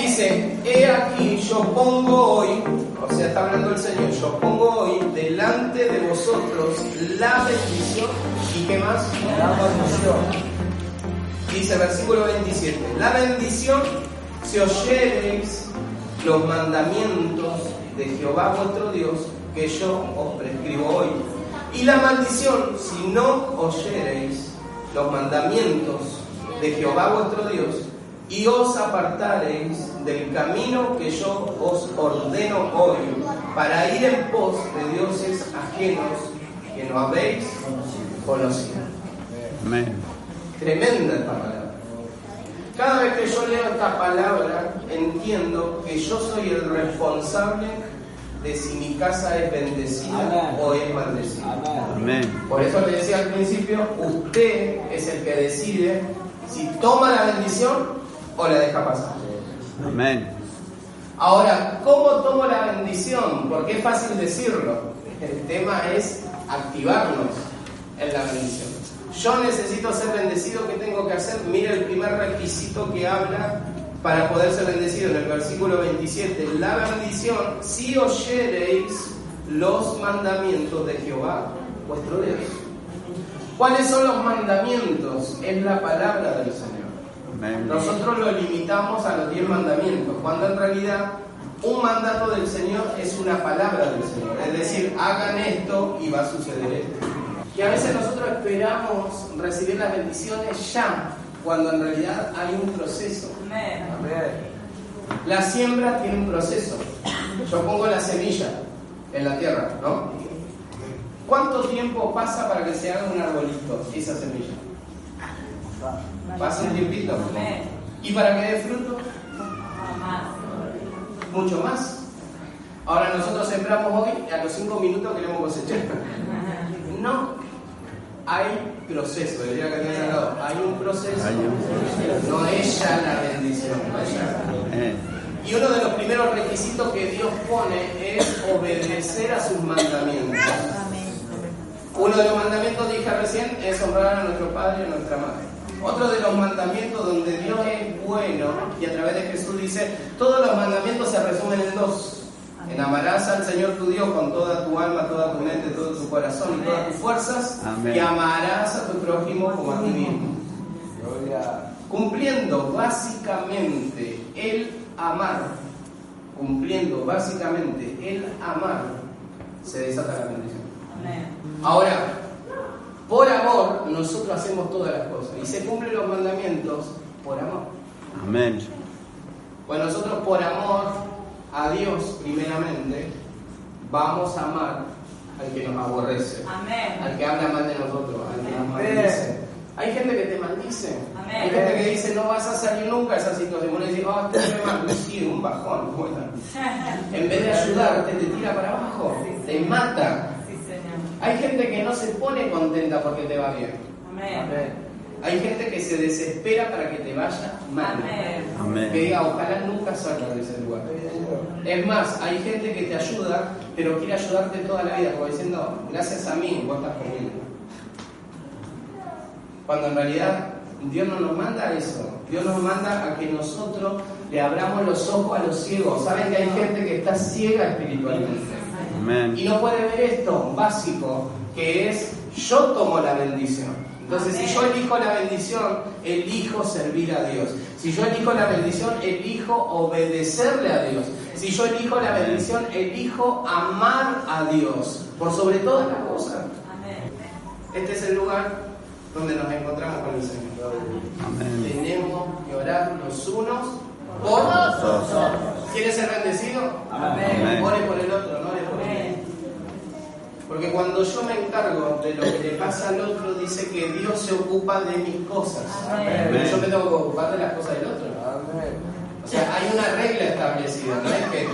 Dice, he aquí yo pongo hoy, o sea, está hablando el Señor, yo pongo hoy delante de vosotros la bendición y qué más? La bendición. Dice versículo 27, la bendición si oyereis los mandamientos de Jehová vuestro Dios que yo os prescribo hoy. Y la maldición si no oyereis los mandamientos de Jehová vuestro Dios y os apartareis del camino que yo os ordeno hoy para ir en pos de dioses ajenos que no habéis conocido. Amén. Tremenda palabra. Cada vez que yo leo esta palabra, entiendo que yo soy el responsable de si mi casa es bendecida o es maldecida. Amén. Por eso le decía al principio, usted es el que decide si toma la bendición o la deja pasar. Amén. Ahora, ¿cómo tomo la bendición? Porque es fácil decirlo. El tema es activarnos en la bendición. Yo necesito ser bendecido, ¿qué tengo que hacer? Mira el primer requisito que habla para poder ser bendecido en el versículo 27. La bendición, si oyereis los mandamientos de Jehová, vuestro Dios. ¿Cuáles son los mandamientos? Es la palabra del Señor. Nosotros lo limitamos a los diez mandamientos, cuando en realidad un mandato del Señor es una palabra del Señor. Es decir, hagan esto y va a suceder esto. Y a veces nosotros esperamos recibir las bendiciones ya, cuando en realidad hay un proceso. La siembra tiene un proceso. Yo pongo la semilla en la tierra, ¿no? ¿Cuánto tiempo pasa para que se haga un arbolito, esa semilla? Pasa un tiempito. ¿Y para que dé fruto? Mucho más. Ahora nosotros sembramos hoy y a los cinco minutos queremos cosechar. No. Hay proceso, diría que tiene al lado. Hay un proceso. Hay un No es ya la bendición. no es ya. Amén. Y uno de los primeros requisitos que Dios pone es obedecer a sus mandamientos. Uno de los mandamientos, dije recién, es honrar a nuestro Padre y a nuestra Madre. Otro de los mandamientos donde Dios es bueno y a través de Jesús dice, todos los mandamientos se resumen en dos. En amarás al Señor tu Dios con toda tu alma, toda tu mente, todo tu corazón y todas tus fuerzas. Amén. Y amarás a tu prójimo como a ti mismo. Cumpliendo básicamente el amar, cumpliendo básicamente el amar, se desata la bendición. Ahora, por amor nosotros hacemos todas las cosas y se cumplen los mandamientos por amor. Amén. Pues nosotros por amor a Dios primeramente vamos a amar al que nos aborrece, al que habla mal de nosotros, al que nos maldice. Hay gente que te maldice. Amén. Hay gente que dice no vas a salir nunca de esa situación. Uno dice, oh, este me mal. Sí, un bajón. Bueno. En vez de ayudarte, te tira para abajo, te mata. Hay gente que no se pone contenta porque te va bien. Amén. Hay gente que se desespera para que te vaya mal. Amén. Amén. Que diga, ojalá nunca salgas de ese lugar. Es más, hay gente que te ayuda, pero quiere ayudarte toda la vida, como diciendo, gracias a mí, vos estás conmigo. Cuando en realidad Dios no nos manda eso. Dios nos manda a que nosotros le abramos los ojos a los ciegos. Saben que hay gente que está ciega espiritualmente. Amén. Y no puede ver esto básico, que es yo tomo la bendición. Entonces, si yo elijo la bendición, elijo servir a Dios. Si yo elijo la bendición, elijo obedecerle a Dios. Si yo elijo la bendición, elijo amar a Dios por sobre todas las cosas. Este es el lugar donde nos encontramos con el Señor. Amén. Tenemos que orar los unos por los otros. ¿Quieres ser bendecido? Amén. Ore por el otro, no ore por. Porque cuando yo me encargo de lo que le pasa al otro, dice que Dios se ocupa de mis cosas. Amén. Pero yo me tengo que ocupar de las cosas del otro. Amén. O sea, hay una regla establecida, no es que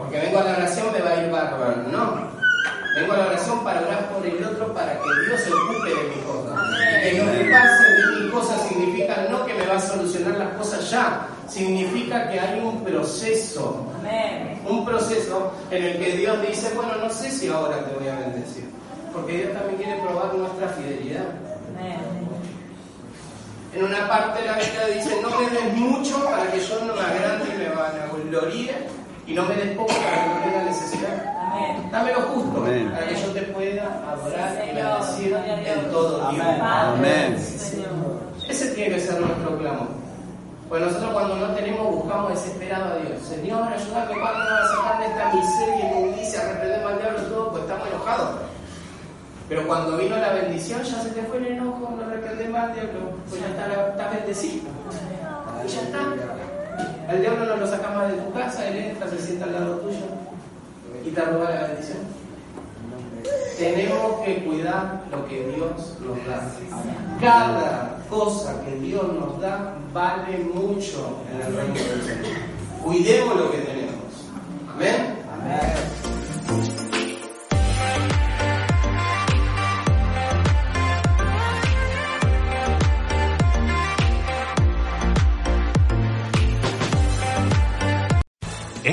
porque vengo a la oración me va a ir bárbaro. No, Vengo a la oración para orar por el otro para que Dios se ocupe de mis cosas. Que me ocupase de mis cosas significa no que me va a solucionar las cosas ya, significa que hay un proceso. Un proceso en el que Dios dice, bueno, no sé si ahora te voy a bendecir. Porque Dios también quiere probar nuestra fidelidad. En una parte de la Biblia dice, no me des mucho para que yo no me agrande y me vanagloríe, y no me des poco para que no tenga necesidad. Dame lo justo para que yo te pueda adorar y bendecir en todo tiempo. Amén. Ese tiene que ser nuestro clamor. Pues nosotros cuando no tenemos buscamos desesperado a Dios. Señor, ayúdame cuando me va a sacar de esta miseria y inmundicia, reprender al diablo todo, pues estamos enojados. Pero cuando vino la bendición ya se te fue el enojo, no reprendemos al diablo, pues ya está, está bendecido. Y ya está. El diablo no lo saca más de tu casa, él entra, se sienta al lado tuyo y te roba la bendición. Tenemos que cuidar lo que Dios nos da. Cada cosa que Dios nos da vale mucho en el reino del Señor. Cuidemos lo que tenemos. Amén.